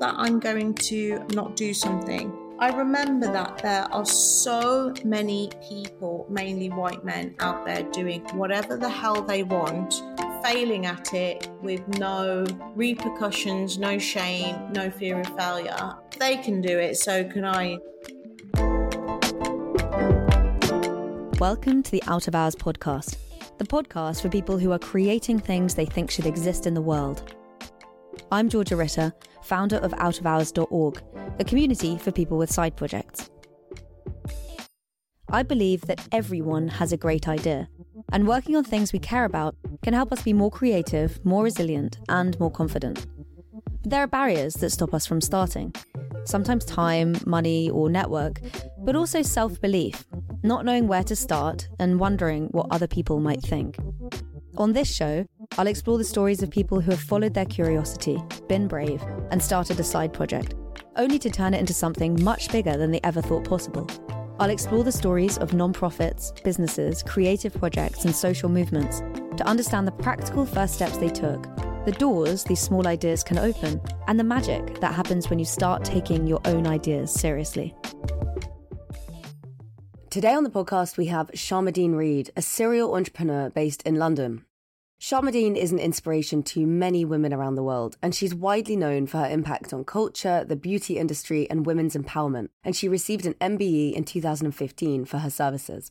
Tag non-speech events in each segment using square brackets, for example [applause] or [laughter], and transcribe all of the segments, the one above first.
that I'm going to not do something, I remember that there are so many people, mainly white men, out there doing whatever the hell they want, failing at it with no repercussions, no shame, no fear of failure. They can do it, so can I. Welcome to the Out of Hours podcast, the podcast for people who are creating things they think should exist in the world. I'm Georgia Ritter, founder of outofhours.org, a community for people with side projects. I believe that everyone has a great idea, and working on things we care about can help us be more creative, more resilient, and more confident. But there are barriers that stop us from starting. Sometimes time, money, or network, but also self belief, not knowing where to start and wondering what other people might think. On this show, I'll explore the stories of people who have followed their curiosity, been brave, and started a side project, only to turn it into something much bigger than they ever thought possible. I'll explore the stories of non-profits, businesses, creative projects, and social movements to understand the practical first steps they took, the doors these small ideas can open, and the magic that happens when you start taking your own ideas seriously. Today on the podcast, we have Sharmadean Reid, a serial entrepreneur based in London. Sharmadean is an inspiration to many women around the world, and she's widely known for her impact on culture, the beauty industry, and women's empowerment. And she received an MBE in 2015 for her services.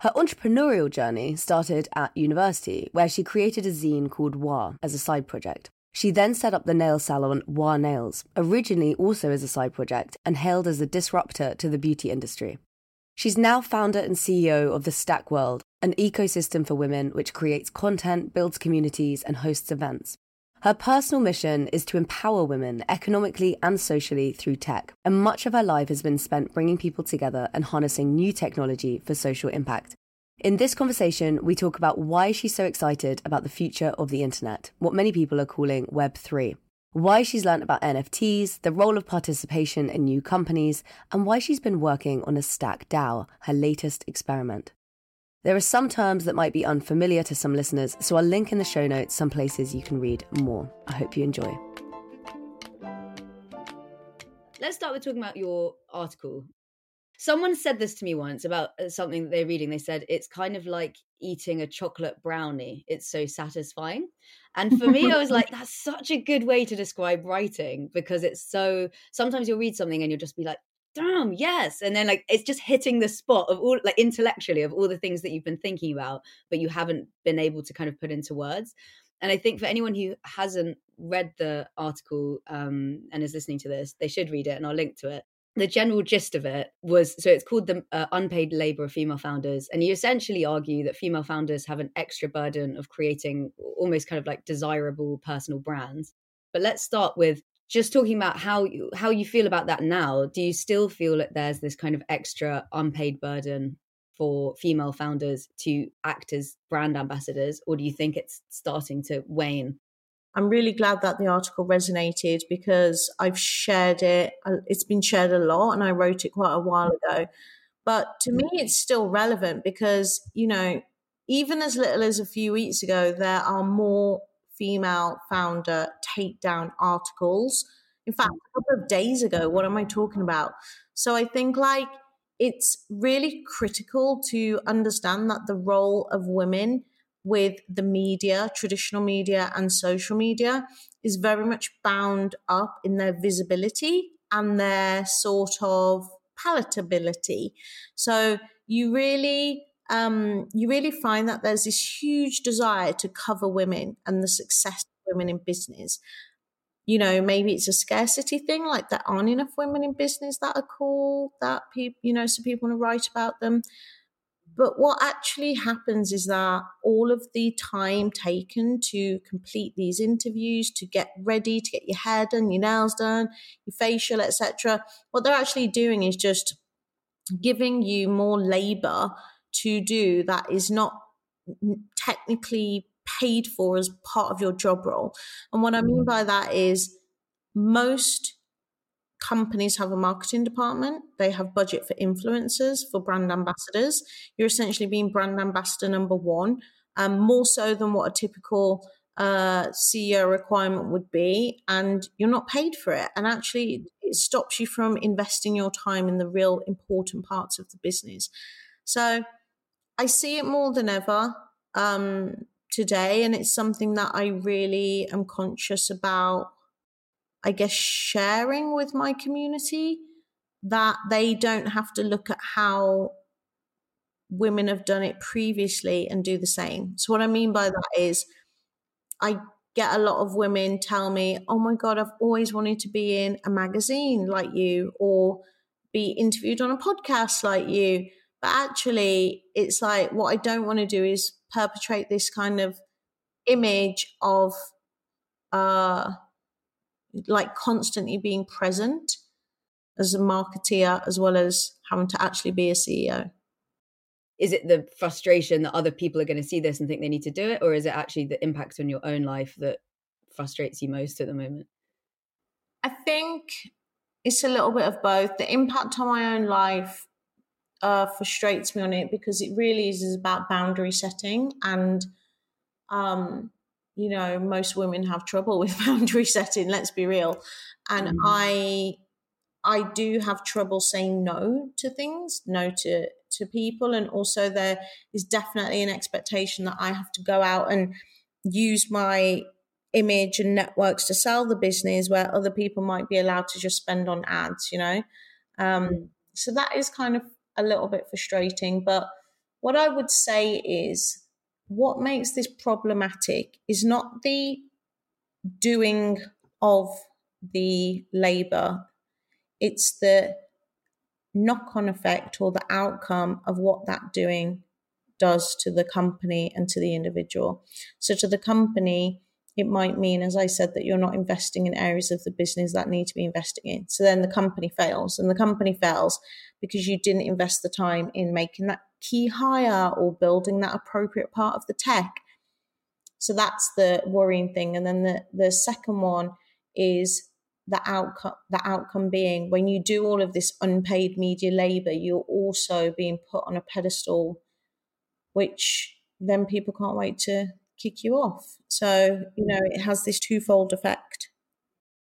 Her entrepreneurial journey started at university, where she created a zine called WAH as a side project. She then set up the nail salon WAH Nails, originally also as a side project and hailed as a disruptor to the beauty industry. She's now founder and CEO of the Stack World, an ecosystem for women which creates content, builds communities, and hosts events. Her personal mission is to empower women economically and socially through tech, and much of her life has been spent bringing people together and harnessing new technology for social impact. In this conversation, we talk about why she's so excited about the future of the internet, what many people are calling Web3 why she's learned about NFTs, the role of participation in new companies, and why she's been working on a Stack DAO, her latest experiment. There are some terms that might be unfamiliar to some listeners, so I'll link in the show notes some places you can read more. I hope you enjoy. Let's start with talking about your article Someone said this to me once about uh, something that they're reading. They said it's kind of like eating a chocolate brownie. It's so satisfying. And for me, I was like, that's such a good way to describe writing because it's so sometimes you'll read something and you'll just be like, damn, yes. And then like it's just hitting the spot of all like intellectually of all the things that you've been thinking about, but you haven't been able to kind of put into words. And I think for anyone who hasn't read the article um, and is listening to this, they should read it, and I'll link to it the general gist of it was so it's called the uh, unpaid labor of female founders and you essentially argue that female founders have an extra burden of creating almost kind of like desirable personal brands. But let's start with just talking about how you how you feel about that now. Do you still feel that there's this kind of extra unpaid burden for female founders to act as brand ambassadors or do you think it's starting to wane I'm really glad that the article resonated because I've shared it. Uh, it's been shared a lot and I wrote it quite a while ago. But to me, it's still relevant because, you know, even as little as a few weeks ago, there are more female founder takedown articles. In fact, a couple of days ago, what am I talking about? So I think like it's really critical to understand that the role of women with the media, traditional media, and social media is very much bound up in their visibility and their sort of palatability. So you really um, you really find that there's this huge desire to cover women and the success of women in business. You know, maybe it's a scarcity thing, like there aren't enough women in business that are cool, that people, you know, so people want to write about them. But what actually happens is that all of the time taken to complete these interviews, to get ready, to get your hair done, your nails done, your facial, etc., what they're actually doing is just giving you more labor to do that is not technically paid for as part of your job role. And what I mean mm-hmm. by that is most companies have a marketing department. They have budget for influencers, for brand ambassadors. You're essentially being brand ambassador number one, um, more so than what a typical uh, CEO requirement would be, and you're not paid for it. And actually, it stops you from investing your time in the real important parts of the business. So I see it more than ever um, today, and it's something that I really am conscious about. I guess sharing with my community that they don't have to look at how women have done it previously and do the same. So, what I mean by that is, I get a lot of women tell me, Oh my God, I've always wanted to be in a magazine like you or be interviewed on a podcast like you. But actually, it's like what I don't want to do is perpetrate this kind of image of uh like constantly being present as a marketeer as well as having to actually be a CEO is it the frustration that other people are going to see this and think they need to do it or is it actually the impact on your own life that frustrates you most at the moment? I think it's a little bit of both. The impact on my own life uh, frustrates me on it because it really is, is about boundary setting and um you know most women have trouble with [laughs] boundary setting let's be real and mm. i i do have trouble saying no to things no to to people and also there is definitely an expectation that i have to go out and use my image and networks to sell the business where other people might be allowed to just spend on ads you know um, mm. so that is kind of a little bit frustrating but what i would say is what makes this problematic is not the doing of the labor it's the knock on effect or the outcome of what that doing does to the company and to the individual. So, to the company, it might mean, as I said, that you're not investing in areas of the business that need to be investing in. So then the company fails, and the company fails because you didn't invest the time in making that key hire or building that appropriate part of the tech. So that's the worrying thing. And then the, the second one is the outcome the outcome being when you do all of this unpaid media labor you're also being put on a pedestal which then people can't wait to kick you off so you know it has this twofold effect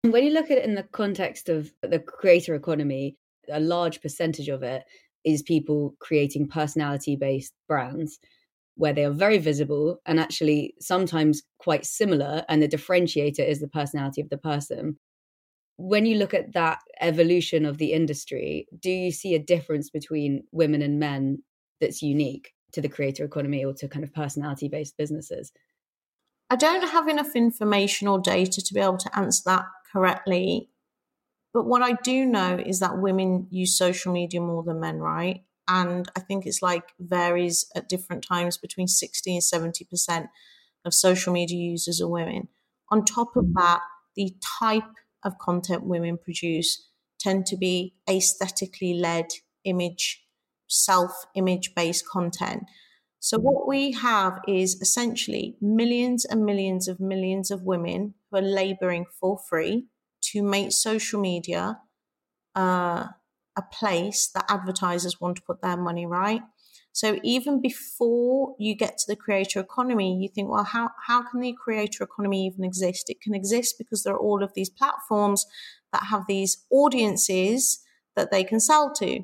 when you look at it in the context of the creator economy a large percentage of it is people creating personality based brands where they are very visible and actually sometimes quite similar and the differentiator is the personality of the person when you look at that evolution of the industry, do you see a difference between women and men that's unique to the creator economy or to kind of personality based businesses? I don't have enough information or data to be able to answer that correctly. But what I do know is that women use social media more than men, right? And I think it's like varies at different times between 60 and 70% of social media users are women. On top of mm. that, the type of content women produce tend to be aesthetically led image, self image based content. So, what we have is essentially millions and millions of millions of women who are laboring for free to make social media uh, a place that advertisers want to put their money, right? So even before you get to the creator economy, you think, well, how, how can the creator economy even exist? It can exist because there are all of these platforms that have these audiences that they can sell to.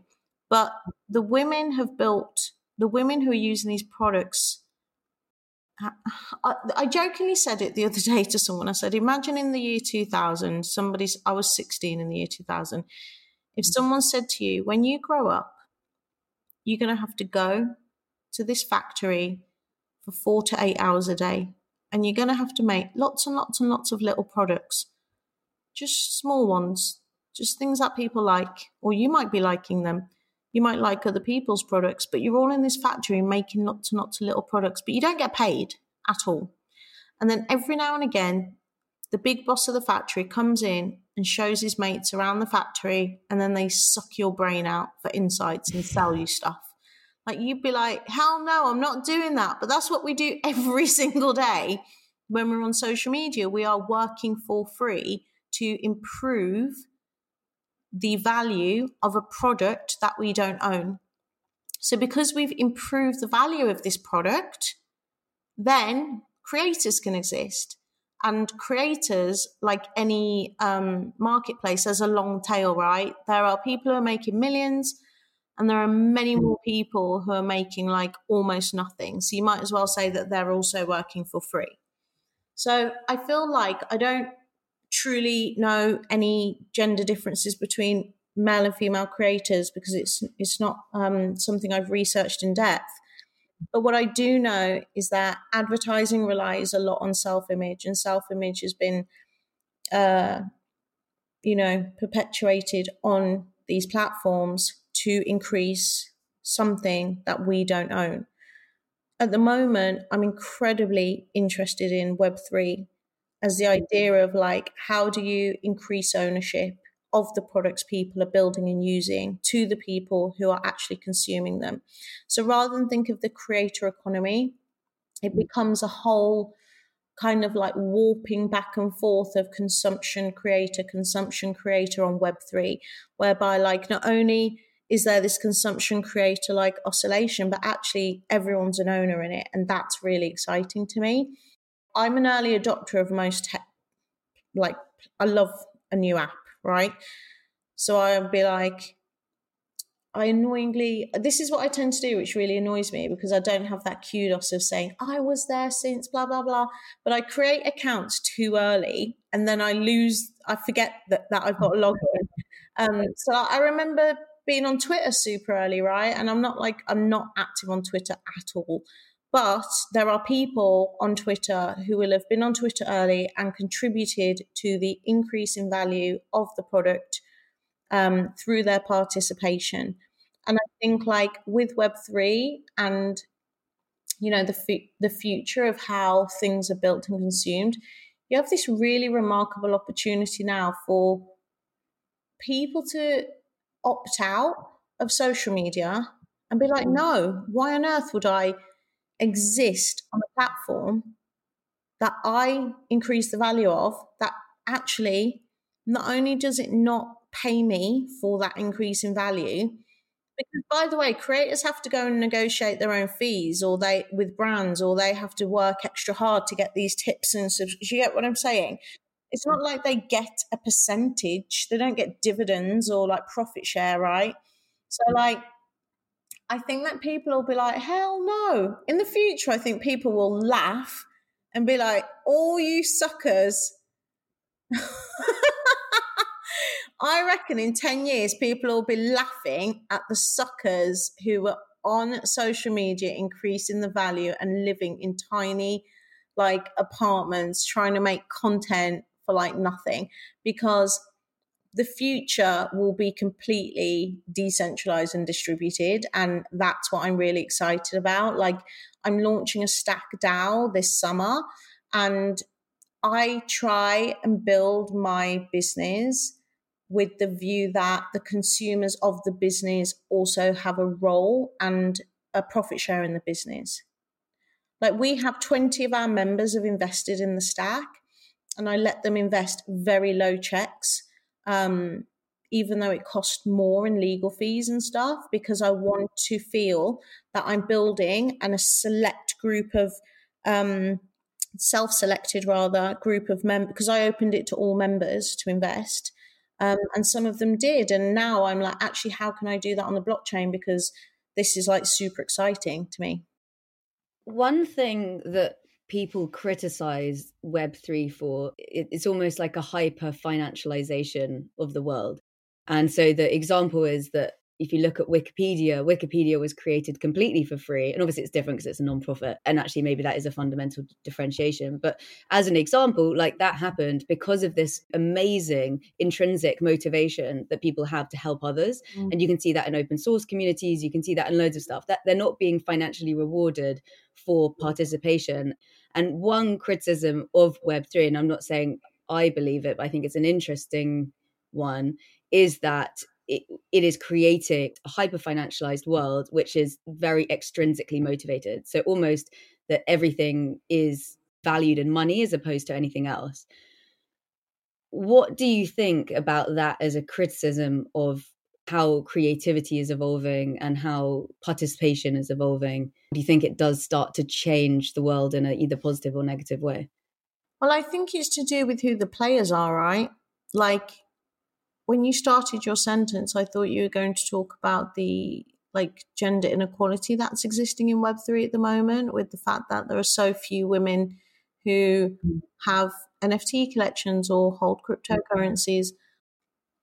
But the women have built, the women who are using these products, I, I jokingly said it the other [laughs] day to someone. I said, imagine in the year 2000, somebody's, I was 16 in the year 2000. If mm. someone said to you, when you grow up, you're going to have to go to this factory for four to eight hours a day. And you're going to have to make lots and lots and lots of little products, just small ones, just things that people like, or you might be liking them. You might like other people's products, but you're all in this factory making lots and lots of little products, but you don't get paid at all. And then every now and again, the big boss of the factory comes in and shows his mates around the factory, and then they suck your brain out for insights and sell you stuff. Like you'd be like, hell no, I'm not doing that. But that's what we do [laughs] every single day when we're on social media. We are working for free to improve the value of a product that we don't own. So, because we've improved the value of this product, then creators can exist. And creators, like any um, marketplace, has a long tail, right? There are people who are making millions, and there are many more people who are making like almost nothing. So you might as well say that they're also working for free. So I feel like I don't truly know any gender differences between male and female creators because it's it's not um, something I've researched in depth. But what I do know is that advertising relies a lot on self image, and self image has been, uh, you know, perpetuated on these platforms to increase something that we don't own. At the moment, I'm incredibly interested in Web3 as the idea of like, how do you increase ownership of the products people are building and using to the people who are actually consuming them. So rather than think of the creator economy, it becomes a whole kind of like warping back and forth of consumption creator, consumption creator on Web3, whereby like not only is there this consumption creator like oscillation, but actually everyone's an owner in it. And that's really exciting to me. I'm an early adopter of most tech, like, I love a new app right? So I'll be like, I annoyingly, this is what I tend to do, which really annoys me because I don't have that kudos of saying, I was there since blah, blah, blah. But I create accounts too early and then I lose, I forget that, that I've got a login. Um, so I remember being on Twitter super early, right? And I'm not like, I'm not active on Twitter at all. But there are people on Twitter who will have been on Twitter early and contributed to the increase in value of the product um, through their participation. And I think, like with Web3 and you know the f- the future of how things are built and consumed, you have this really remarkable opportunity now for people to opt out of social media and be like, no, why on earth would I? Exist on a platform that I increase the value of, that actually not only does it not pay me for that increase in value, because by the way, creators have to go and negotiate their own fees or they with brands or they have to work extra hard to get these tips and so you get what I'm saying? It's not like they get a percentage. They don't get dividends or like profit share, right? So like I think that people will be like, hell no. In the future, I think people will laugh and be like, all you suckers. [laughs] I reckon in 10 years, people will be laughing at the suckers who were on social media increasing the value and living in tiny like apartments trying to make content for like nothing because the future will be completely decentralized and distributed. And that's what I'm really excited about. Like, I'm launching a Stack DAO this summer, and I try and build my business with the view that the consumers of the business also have a role and a profit share in the business. Like, we have 20 of our members have invested in the Stack, and I let them invest very low checks um, even though it cost more in legal fees and stuff, because I want to feel that I'm building and a select group of um, self-selected rather group of members because I opened it to all members to invest. Um, and some of them did. And now I'm like, actually, how can I do that on the blockchain? Because this is like super exciting to me. One thing that people criticize web3 for it's almost like a hyper financialization of the world. And so the example is that if you look at wikipedia wikipedia was created completely for free and obviously it's different because it's a non-profit and actually maybe that is a fundamental differentiation. But as an example like that happened because of this amazing intrinsic motivation that people have to help others. Mm. and you can see that in open source communities you can see that in loads of stuff that they're not being financially rewarded for participation and one criticism of Web3, and I'm not saying I believe it, but I think it's an interesting one, is that it, it is creating a hyper financialized world, which is very extrinsically motivated. So almost that everything is valued in money as opposed to anything else. What do you think about that as a criticism of how creativity is evolving and how participation is evolving, do you think it does start to change the world in a either positive or negative way? Well, I think it's to do with who the players are, right? Like when you started your sentence, I thought you were going to talk about the like gender inequality that's existing in Web3 at the moment, with the fact that there are so few women who mm. have NFT collections or hold cryptocurrencies.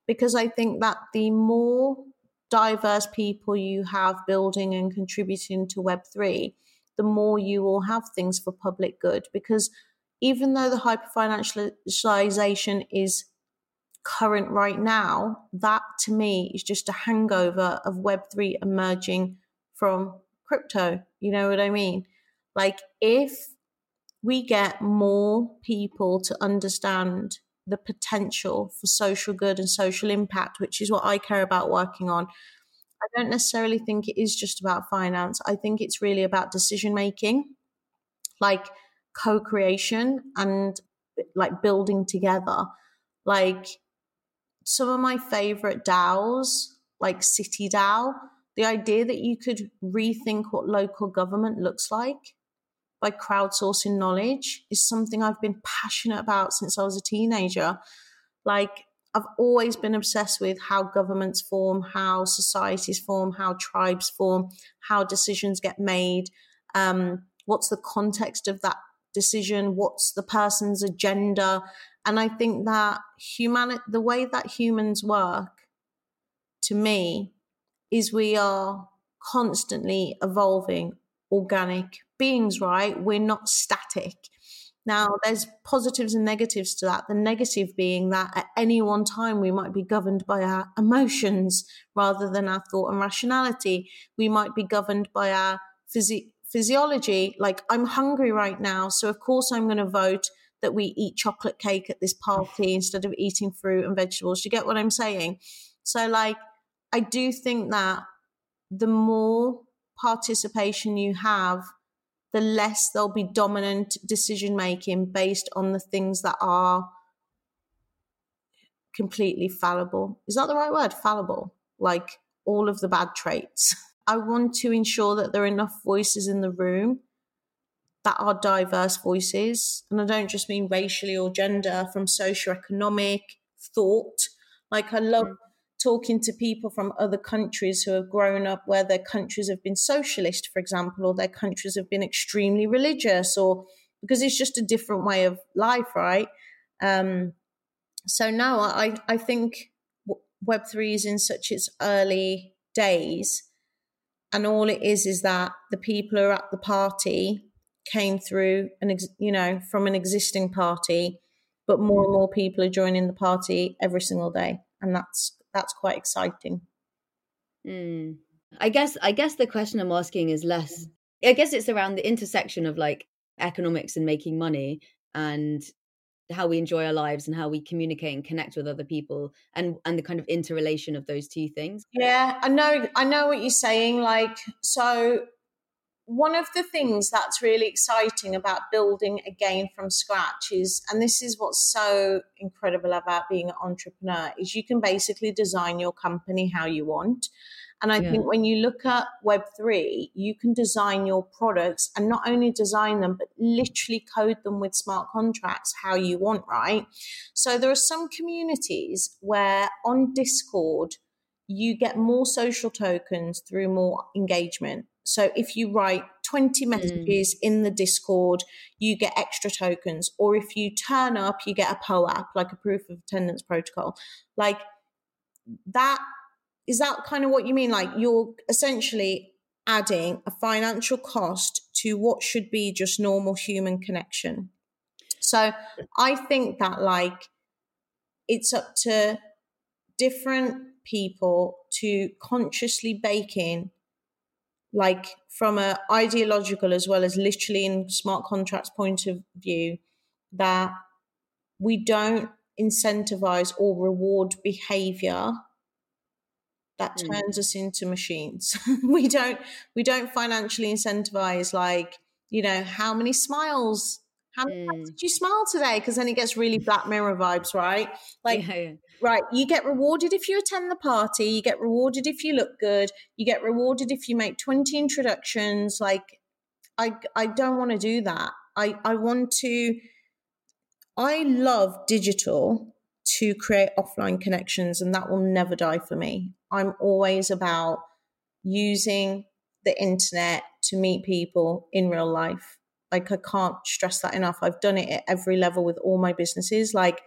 Because I think that the more diverse people you have building and contributing to Web3, the more you will have things for public good. Because even though the hyper financialization is current right now, that to me is just a hangover of Web3 emerging from crypto. You know what I mean? Like, if we get more people to understand the potential for social good and social impact, which is what I care about working on. I don't necessarily think it is just about finance. I think it's really about decision making, like co creation and like building together. Like some of my favorite DAOs, like City DAO, the idea that you could rethink what local government looks like by crowdsourcing knowledge is something I've been passionate about since I was a teenager. Like, I've always been obsessed with how governments form, how societies form, how tribes form, how decisions get made, um, what's the context of that decision, what's the person's agenda. And I think that human, the way that humans work, to me, is we are constantly evolving organic beings, right? We're not static. Now, there's positives and negatives to that. The negative being that at any one time we might be governed by our emotions rather than our thought and rationality. We might be governed by our physi- physiology. Like, I'm hungry right now, so of course I'm going to vote that we eat chocolate cake at this party instead of eating fruit and vegetables. You get what I'm saying? So, like, I do think that the more participation you have, the less there'll be dominant decision making based on the things that are completely fallible. Is that the right word? Fallible. Like all of the bad traits. [laughs] I want to ensure that there are enough voices in the room that are diverse voices. And I don't just mean racially or gender, from socioeconomic thought. Like I love mm talking to people from other countries who have grown up where their countries have been socialist, for example, or their countries have been extremely religious, or because it's just a different way of life, right? Um, so now I, I think Web3 is in such its early days. And all it is is that the people who are at the party came through and ex- you know from an existing party, but more and more people are joining the party every single day, and that's that's quite exciting. Mm. I guess I guess the question I'm asking is less. I guess it's around the intersection of like economics and making money and how we enjoy our lives and how we communicate and connect with other people and and the kind of interrelation of those two things yeah i know i know what you're saying like so one of the things that's really exciting about building again from scratch is, and this is what's so incredible about being an entrepreneur, is you can basically design your company how you want. And I yeah. think when you look at Web3, you can design your products and not only design them, but literally code them with smart contracts how you want, right? So there are some communities where on Discord, you get more social tokens through more engagement. So if you write 20 hmm. messages mm. in the Discord, you get extra tokens. Or if you turn up, you get a POAP, like a proof of attendance protocol. Like that, is that kind of what you mean? Like you're essentially adding a financial cost to what should be just normal human connection. So I think that like it's up to different people to consciously bake in like from a ideological as well as literally in smart contracts point of view that we don't incentivize or reward behavior that mm. turns us into machines [laughs] we don't we don't financially incentivize like you know how many smiles how mm. did you smile today? Because then it gets really Black Mirror vibes, right? Like, yeah, yeah. right, you get rewarded if you attend the party, you get rewarded if you look good, you get rewarded if you make 20 introductions. Like, I, I don't want to do that. I, I want to I love digital to create offline connections, and that will never die for me. I'm always about using the internet to meet people in real life. Like, I can't stress that enough. I've done it at every level with all my businesses. Like,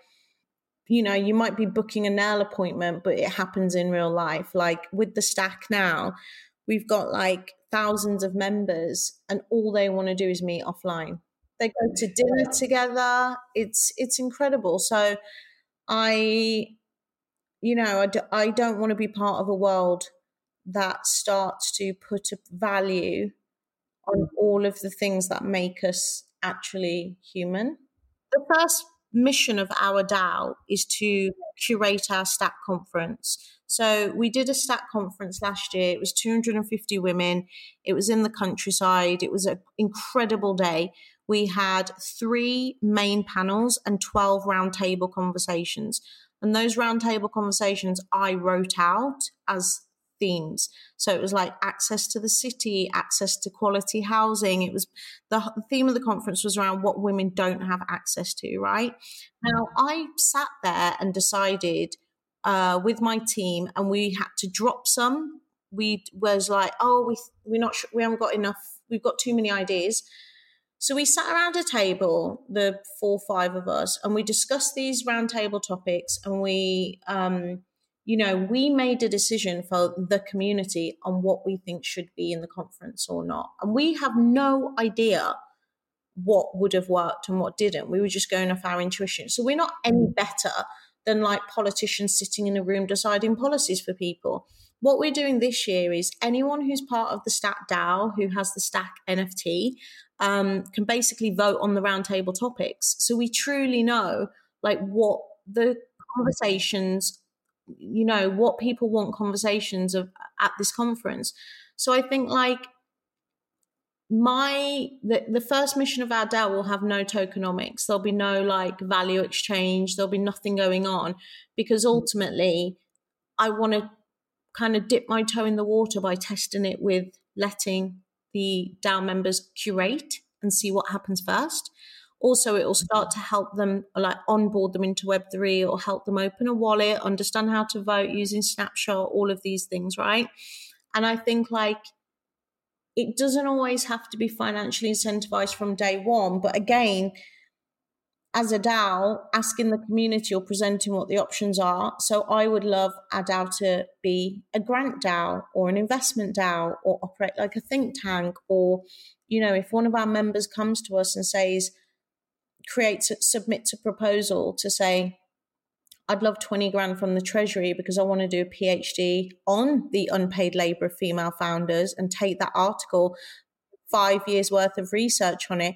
you know, you might be booking a nail appointment, but it happens in real life. Like with the stack now, we've got like thousands of members, and all they want to do is meet offline. They go to dinner together. It's it's incredible. So I, you know, I, d- I don't want to be part of a world that starts to put a value on mm. all of the things that make us actually human. The first mission of our DAO is to curate our stack conference. So we did a stack conference last year. It was 250 women. It was in the countryside. It was an incredible day. We had three main panels and 12 roundtable conversations. And those roundtable conversations I wrote out as themes. So it was like access to the city, access to quality housing. It was the, theme of the conference was around what women don't have access to, right? Now, I sat there and decided uh, with my team, and we had to drop some. We was like, oh, we we're not sure, we haven't got enough. We've got too many ideas. So we sat around a table, the four, five of us, and we discussed these roundtable topics, and we um, you know, we made a decision for the community on what we think should be in the conference or not. And we have no idea what would have worked and what didn't. We were just going off our intuition. So we're not any better than like politicians sitting in a room deciding policies for people. What we're doing this year is anyone who's part of the Stack DAO, who has the Stack NFT, um, can basically vote on the roundtable topics. So we truly know like what the conversations you know what people want conversations of at this conference. So i think like my the, the first mission of our DAO will have no tokenomics. There'll be no like value exchange. There'll be nothing going on because hmm. ultimately i want to kind of dip my toe in the water by testing it with letting the DAO members curate and see what happens first also it will start mm-hmm. to help them like onboard them into web3 or help them open a wallet understand how to vote using snapshot all of these things right and i think like it doesn't always have to be financially incentivized from day one but again as a DAO, asking the community or presenting what the options are. So I would love our DAO to be a grant DAO or an investment DAO or operate like a think tank. Or, you know, if one of our members comes to us and says, creates submits a proposal to say I'd love 20 grand from the Treasury because I want to do a PhD on the unpaid labor of female founders and take that article, five years worth of research on it.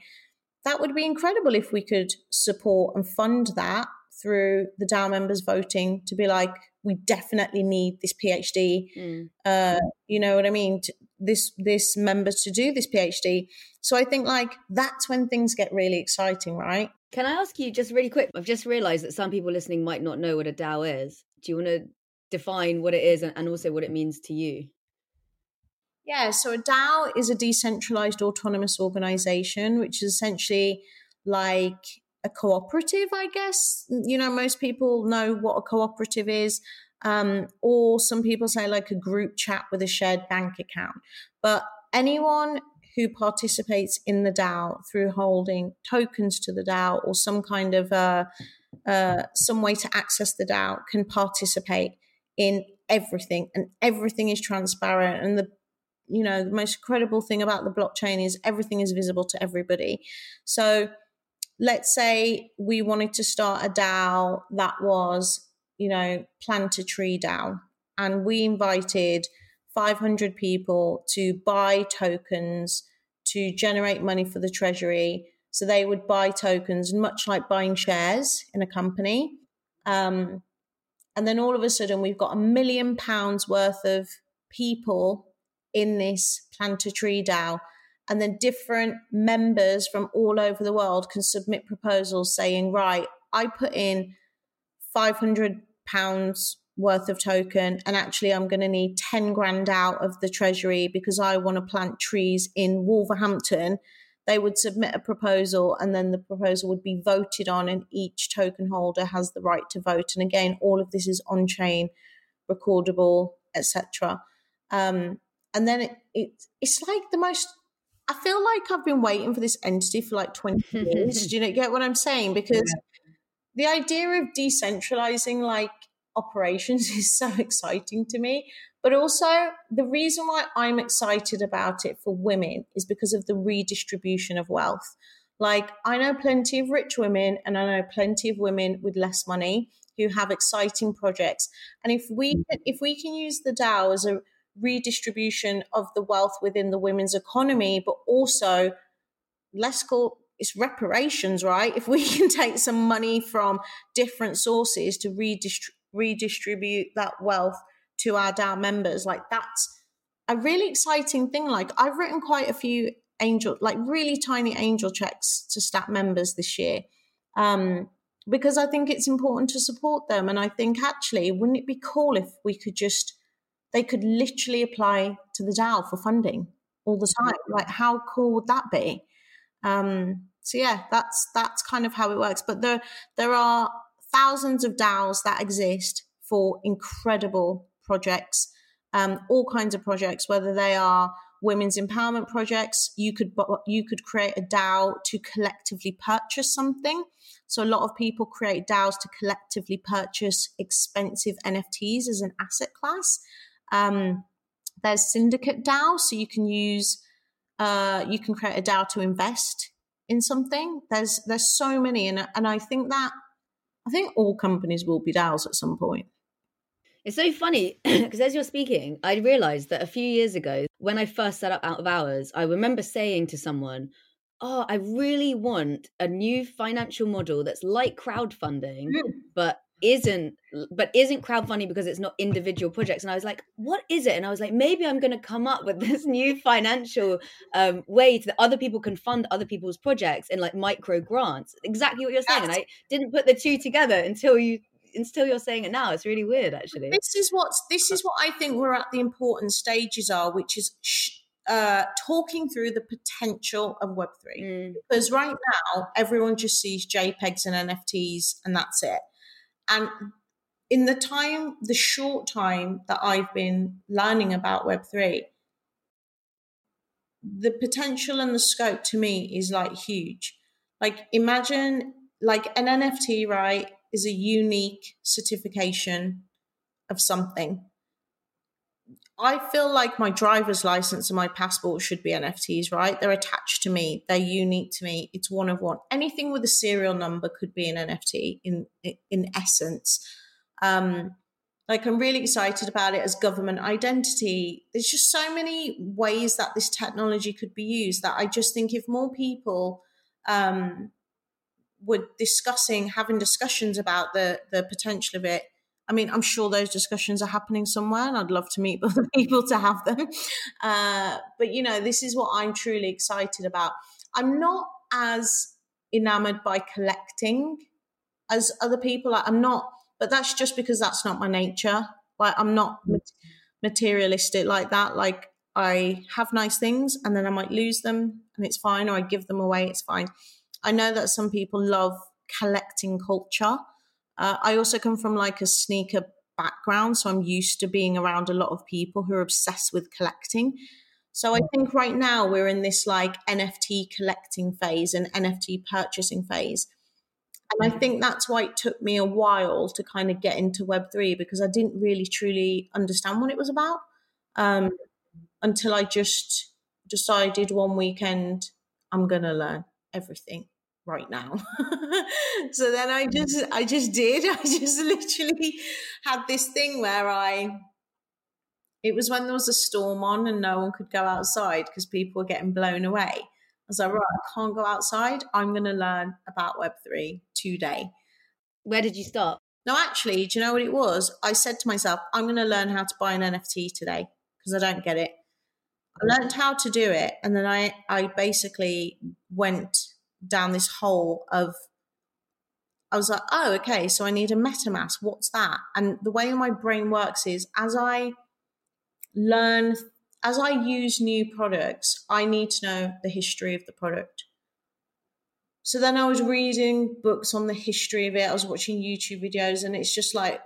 That would be incredible if we could support and fund that through the DAO members voting to be like, we definitely need this PhD. Mm. Uh, you know what I mean? This this member to do this PhD. So I think like that's when things get really exciting, right? Can I ask you just really quick? I've just realized that some people listening might not know what a DAO is. Do you want to define what it is and also what it means to you? Yeah, so a DAO is a decentralized autonomous organization, which is essentially like a cooperative, I guess. You know, most people know what a cooperative is. Um, or some people say like a group chat with a shared bank account. But anyone who participates in the DAO through holding tokens to the DAO or some kind of uh, uh, some way to access the DAO can participate in everything, and everything is transparent. And the you know the most credible thing about the blockchain is everything is visible to everybody. So let's say we wanted to start a DAO that was you know plant a tree DAO, and we invited 500 people to buy tokens to generate money for the treasury. So they would buy tokens, much like buying shares in a company. Um, and then all of a sudden, we've got a million pounds worth of people in this Plant a Tree DAO. And then different members from all over the world can submit proposals saying, right, I put in 500 pounds worth of token and actually i'm going to need 10 grand out of the treasury because i want to plant trees in wolverhampton. They would submit a proposal and then the proposal would be voted on and each token holder has the right to vote. And again all of this is on chain recordable etc um, and then it, it it's like the most i feel like i've been waiting for this entity for like 20 [laughs] years. Do you know, get what i'm saying? Because yeah. The idea of decentralizing like operations [laughs] is so exciting to me but also, the reason why I'm excited about it for women is because of the redistribution of wealth. Like, I know plenty of rich women, and I know plenty of women with less money who have exciting projects. And if we mm. if we can use the DAO as a redistribution of the wealth within the women's economy, but also call it's reparations, right? If we [laughs] can take some money from different sources to redistri- redistribute that wealth to our DAO members. Like that's a really exciting thing. Like I've written quite a few angel, like really tiny angel checks to Stack members this year. Um, because I think it's important to support them. And I think actually, wouldn't it be cool if we could just, they could literally apply to the DAO for funding all the time? Like, how cool would that be? Um, so yeah, that's that's kind of how it works. But there there are thousands of DAOs that exist for incredible projects, um, all kinds of projects, whether they are women's empowerment projects. You could you could create a DAO to collectively purchase something. So a lot of people create DAOs to collectively purchase expensive NFTs as an asset class. Um, there's syndicate DAO, so you can use uh, you can create a DAO to invest in something. There's there's so many, and and I think that I think all companies will be DAOs at some point. It's so funny [clears throat] because as you're speaking, I realized that a few years ago, when I first set up Out of Hours, I remember saying to someone, Oh, I really want a new financial model that's like crowdfunding, mm. but isn't but isn't crowdfunding because it's not individual projects and i was like what is it and i was like maybe i'm going to come up with [laughs] this new financial um, way that other people can fund other people's projects in like micro grants exactly what you're saying and i didn't put the two together until you until you're saying it now. It's really weird, actually. This is what this is what I think we're at the important stages are, which is sh- uh, talking through the potential of Web three. Mm. Because right now, everyone just sees JPEGs and NFTs, and that's it. And in the time, the short time that I've been learning about Web three, the potential and the scope to me is like huge. Like imagine like an NFT, right? is a unique certification of something. I feel like my driver's license and my passport should be NFTs, right? They're attached to me. They're unique to me. It's one of one. Anything with a serial number could be an NFT in in essence. Um, like I'm really excited about it as government identity. There's just so many ways that this technology could be used that I just think if more people um, were discussing, having discussions about the the potential of it. I mean, I'm sure those discussions are happening somewhere, and I'd love to meet [laughs] other people to have them. Uh, but you know, this is what I'm truly excited about. I'm not as enamored by collecting as other people. I'm not, but that's just because that's not my nature. Like I'm not materialistic like that. Like I have nice things, and then I might lose them, and it's fine, or I give them away, it's fine. I know that some people love collecting culture. Uh, I also come from like a sneaker background, so I'm used to being around a lot of people who are obsessed with collecting. So I think right now we're in this like NFT collecting phase and NFT purchasing phase. And I think that's why it took me a while to kind of get into Web3 because I didn't really truly understand what it was about um, until I just decided one weekend I'm going to learn everything right now. [laughs] so then I mm. just I just did. [laughs] I just literally had this thing where I it was when there was a storm on and no one could go outside because people were getting blown away. I was like, mm. right, I can't go outside. I'm going to learn about Web3 today. Where did you start? No, actually, do you know what it was? I said to myself, I'm going to learn how to buy an NFT today because I don't get it. I learned how to do it. And then I, I basically went down this hole of I was like, oh, okay, so I need a MetaMask. What's that? And the way my brain works is as I learn as I use new products, I need to know the history of the product. So then I was reading books on the history of it. I was watching YouTube videos, and it's just like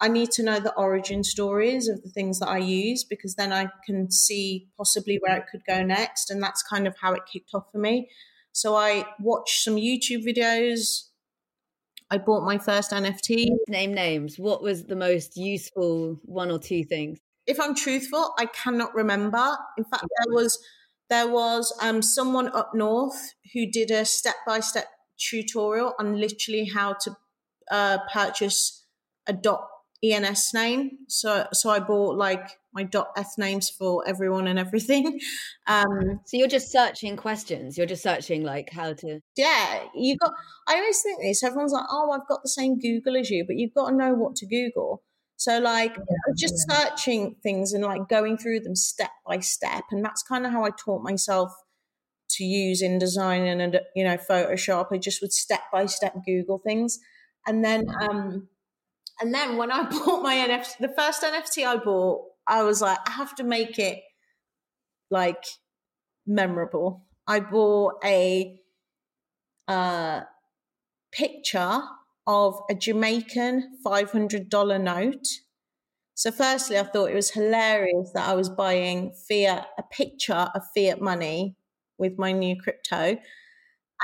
I need to know the origin stories of the things that I use because then I can see possibly where it could go next. And that's kind of how it kicked off for me. So I watched some YouTube videos. I bought my first NFT. Name names. What was the most useful one or two things? If I'm truthful, I cannot remember. In fact, there was there was um, someone up north who did a step by step tutorial on literally how to uh, purchase a dot ENS name. So so I bought like my dot eth names for everyone and everything. [laughs] Um, so you're just searching questions. You're just searching like how to. Yeah, you got. I always think this. Everyone's like, "Oh, I've got the same Google as you," but you've got to know what to Google. So like yeah, just yeah. searching things and like going through them step by step, and that's kind of how I taught myself to use InDesign and you know Photoshop. I just would step by step Google things, and then um and then when I [laughs] bought my NFT, the first NFT I bought, I was like, I have to make it like memorable. I bought a uh, picture of a Jamaican $500 note. So, firstly, I thought it was hilarious that I was buying fiat, a picture of fiat money with my new crypto.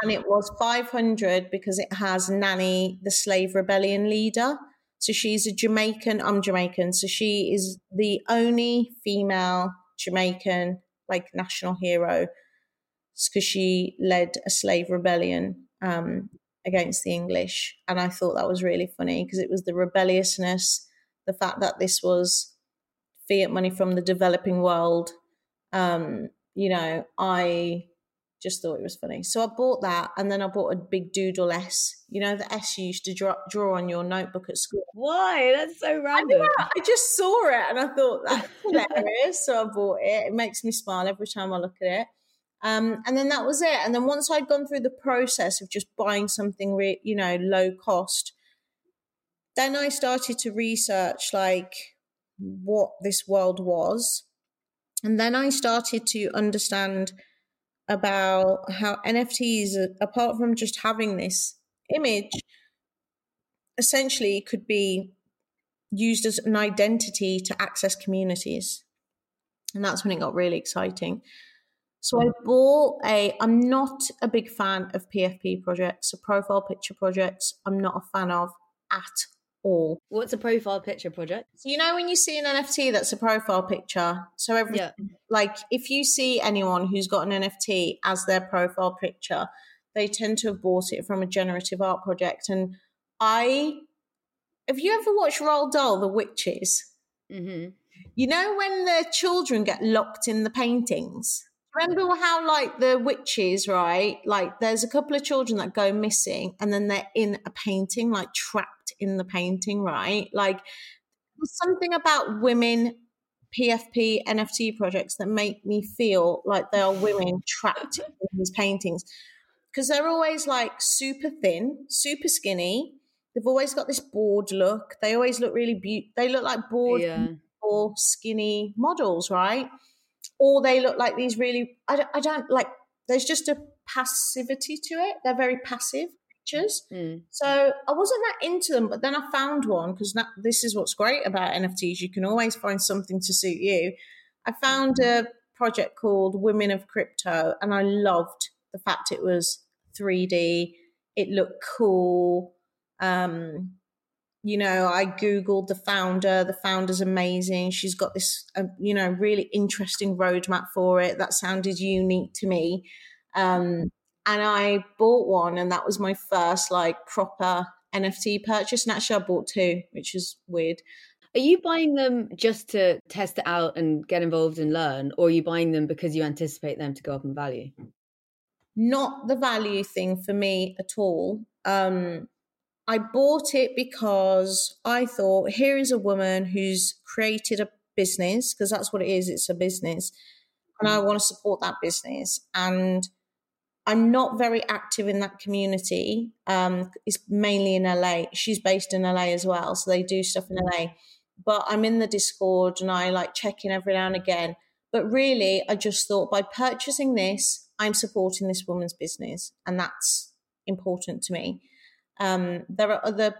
And it was 500 because it has Nanny, the slave rebellion leader. So she's a Jamaican. I'm Jamaican. So she is the only female Jamaican like national hero because she led a slave rebellion um, against the English. And I thought that was really funny because it was the rebelliousness, the fact that this was fiat money from the developing world. Um, you know, I just thought it was funny. So I bought that and then I bought a big doodle S. You know, the S you used to draw, draw on your notebook at school. Why? That's so random. I, I just saw it and I thought [laughs] that's hilarious. so I bought it. It makes me smile every time I look at it. Um, and then that was it. And then once I'd gone through the process of just buying something, re- you know, low cost, then I started to research like what this world was. And then I started to understand – about how NFTs, uh, apart from just having this image, essentially could be used as an identity to access communities. And that's when it got really exciting. So I bought a, I'm not a big fan of PFP projects, so profile picture projects, I'm not a fan of at all. What's a profile picture project? So you know when you see an NFT that's a profile picture. So every yeah. like if you see anyone who's got an NFT as their profile picture, they tend to have bought it from a generative art project. And I have you ever watched Roald Dahl, The Witches? Mm-hmm. You know when the children get locked in the paintings? Remember how, like, the witches, right? Like, there's a couple of children that go missing and then they're in a painting, like, trapped in the painting, right? Like, there's something about women PFP NFT projects that make me feel like they are women trapped in these paintings because they're always like super thin, super skinny. They've always got this bored look. They always look really beautiful. They look like bored yeah. or skinny models, right? Or they look like these really I don't, I don't like there's just a passivity to it. They're very passive creatures. Mm. so i wasn't that into them but then i found one because this is what's great about nfts you can always find something to suit you. I found a project called women of crypto and i loved the fact it was 3d it looked cool. Um, you know, I Googled the founder. The founder's amazing. She's got this, uh, you know, really interesting roadmap for it that sounded unique to me. Um, and I bought one, and that was my first like proper NFT purchase. And actually, I bought two, which is weird. Are you buying them just to test it out and get involved and learn, or are you buying them because you anticipate them to go up in value? Not the value thing for me at all. Um, I bought it because I thought here is a woman who's created a business because that's what it is. It's a business, and I want to support that business. And I'm not very active in that community. Um, it's mainly in LA. She's based in LA as well, so they do stuff in LA. But I'm in the Discord and I like check in every now and again. But really, I just thought by purchasing this, I'm supporting this woman's business, and that's important to me. Um, there are other,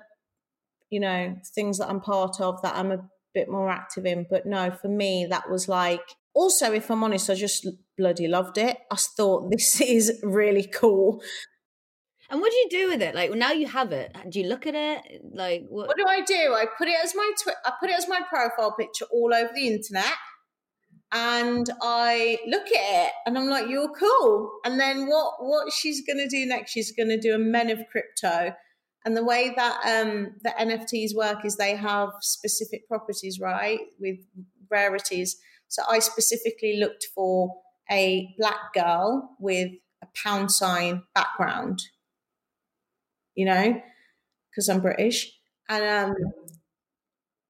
you know, things that I'm part of that I'm a bit more active in, but no, for me, that was like. Also, if I'm honest, I just bloody loved it. I thought this [laughs] is really cool. And what do you do with it? Like well, now you have it. Do you look at it? Like what? What do I do? I put it as my twi- I put it as my profile picture all over the internet, and I look at it, and I'm like, "You're cool." And then what? What she's gonna do next? She's gonna do a Men of Crypto, and the way that um, the NFTs work is they have specific properties, right, with rarities. So I specifically looked for a black girl with a pound sign background you know, because I'm British. And um,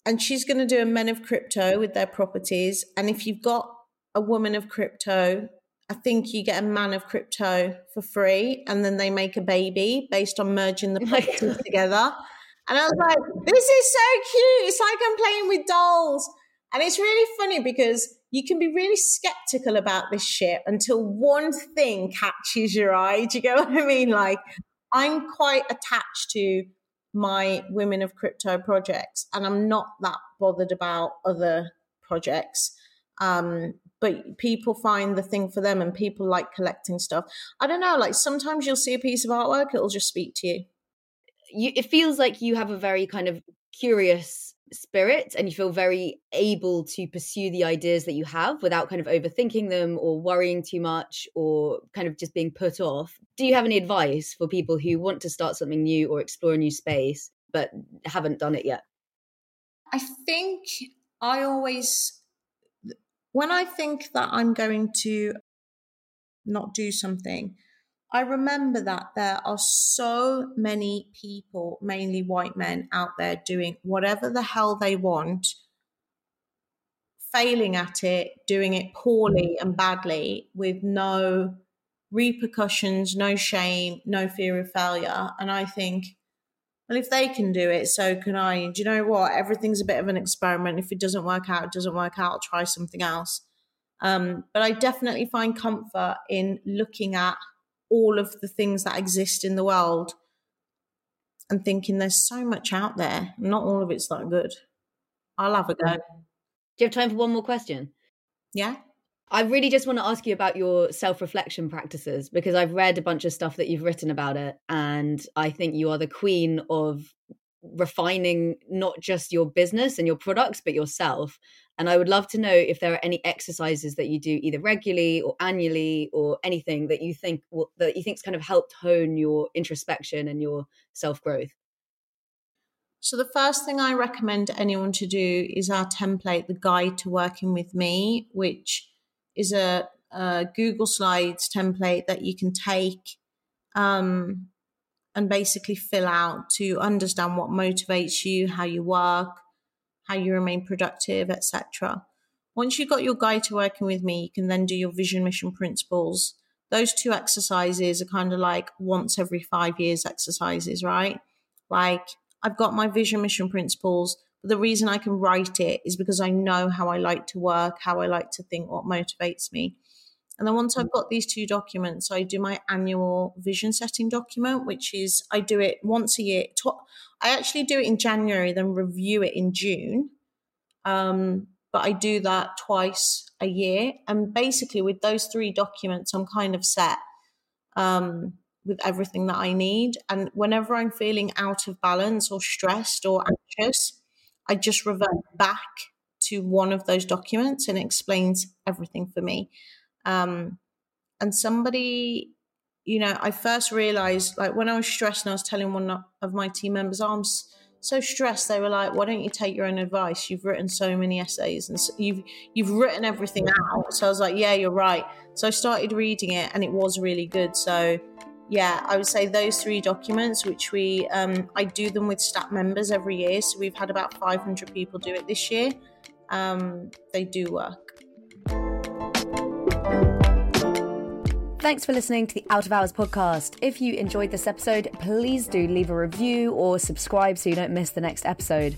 and she's going to do a men of crypto with their properties. And if you've got a woman of crypto, I think you get a man of crypto for free, and then they make a baby based on merging the properties together. And I was like, this is so cute. It's like I'm playing with dolls. And it's really funny because you can be really skeptical about this shit until one thing catches your eye. Do you get what I mean? Like, I'm quite attached to my Women of Crypto projects, and I'm not that bothered about other projects. Um, but people find the thing for them, and people like collecting stuff. I don't know, like sometimes you'll see a piece of artwork, it'll just speak to you. you it feels like you have a very kind of curious spirit and you feel very able to pursue the ideas that you have without kind of overthinking them or worrying too much or kind of just being put off. Do you have any advice for people who want to start something new or explore a new space but haven't done it yet? I think I always, when I think that I'm going to not do something, I remember that there are so many people, mainly white men, out there doing whatever the hell they want, failing at it, doing it poorly and badly with no repercussions, no shame, no fear of failure. And I think, well, if they can do it, so can I. do you know what? Everything's a bit of an experiment. If it doesn't work out, it doesn't work out. I'll try something else. Um, but I definitely find comfort in looking at all of the things that exist in the world and thinking there's so much out there. Not all of it's that good. I'll have a go. Do you have time for one more question? Yeah. I really just want to ask you about your self reflection practices because I've read a bunch of stuff that you've written about it. And I think you are the queen of refining not just your business and your products, but yourself. And I would love to know if there are any exercises that you do either regularly or annually or anything that you think will, that you think's kind of helped hone your introspection and your self growth. So the first thing I recommend anyone to do is our template, the guide to working with me, which is a, a Google Slides template that you can take um, and basically fill out to understand what motivates you, how you work, how you remain productive, etc. Once you've got your guide to working with me, you can then do your vision, mission, principles. Those two exercises are kind of like once every five years exercises, right? Like I've got my vision, mission, principles. But the reason I can write it is because I know how I like to work, how I like to think, what motivates me. And then once I've mm. got these two documents, I do my annual vision setting document, which is I do it once a year. I actually do it in January, then review it in June. Um, but I do that twice a year. And basically, with those three documents, I'm kind of set um, with everything that I need. And whenever I'm feeling out of balance or stressed or anxious, I just revert back to one of those documents and it explains everything for me. Um, and somebody you know, I first realized like when I was stressed and I was telling one of my team members, oh, I'm so stressed. They were like, why don't you take your own advice? You've written so many essays and you've, you've written everything out. So I was like, yeah, you're right. So I started reading it and it was really good. So yeah, I would say those three documents, which we, um, I do them with staff members every year. So we've had about 500 people do it this year. Um, they do work. Thanks for listening to the Out of Hours podcast. If you enjoyed this episode, please do leave a review or subscribe so you don't miss the next episode.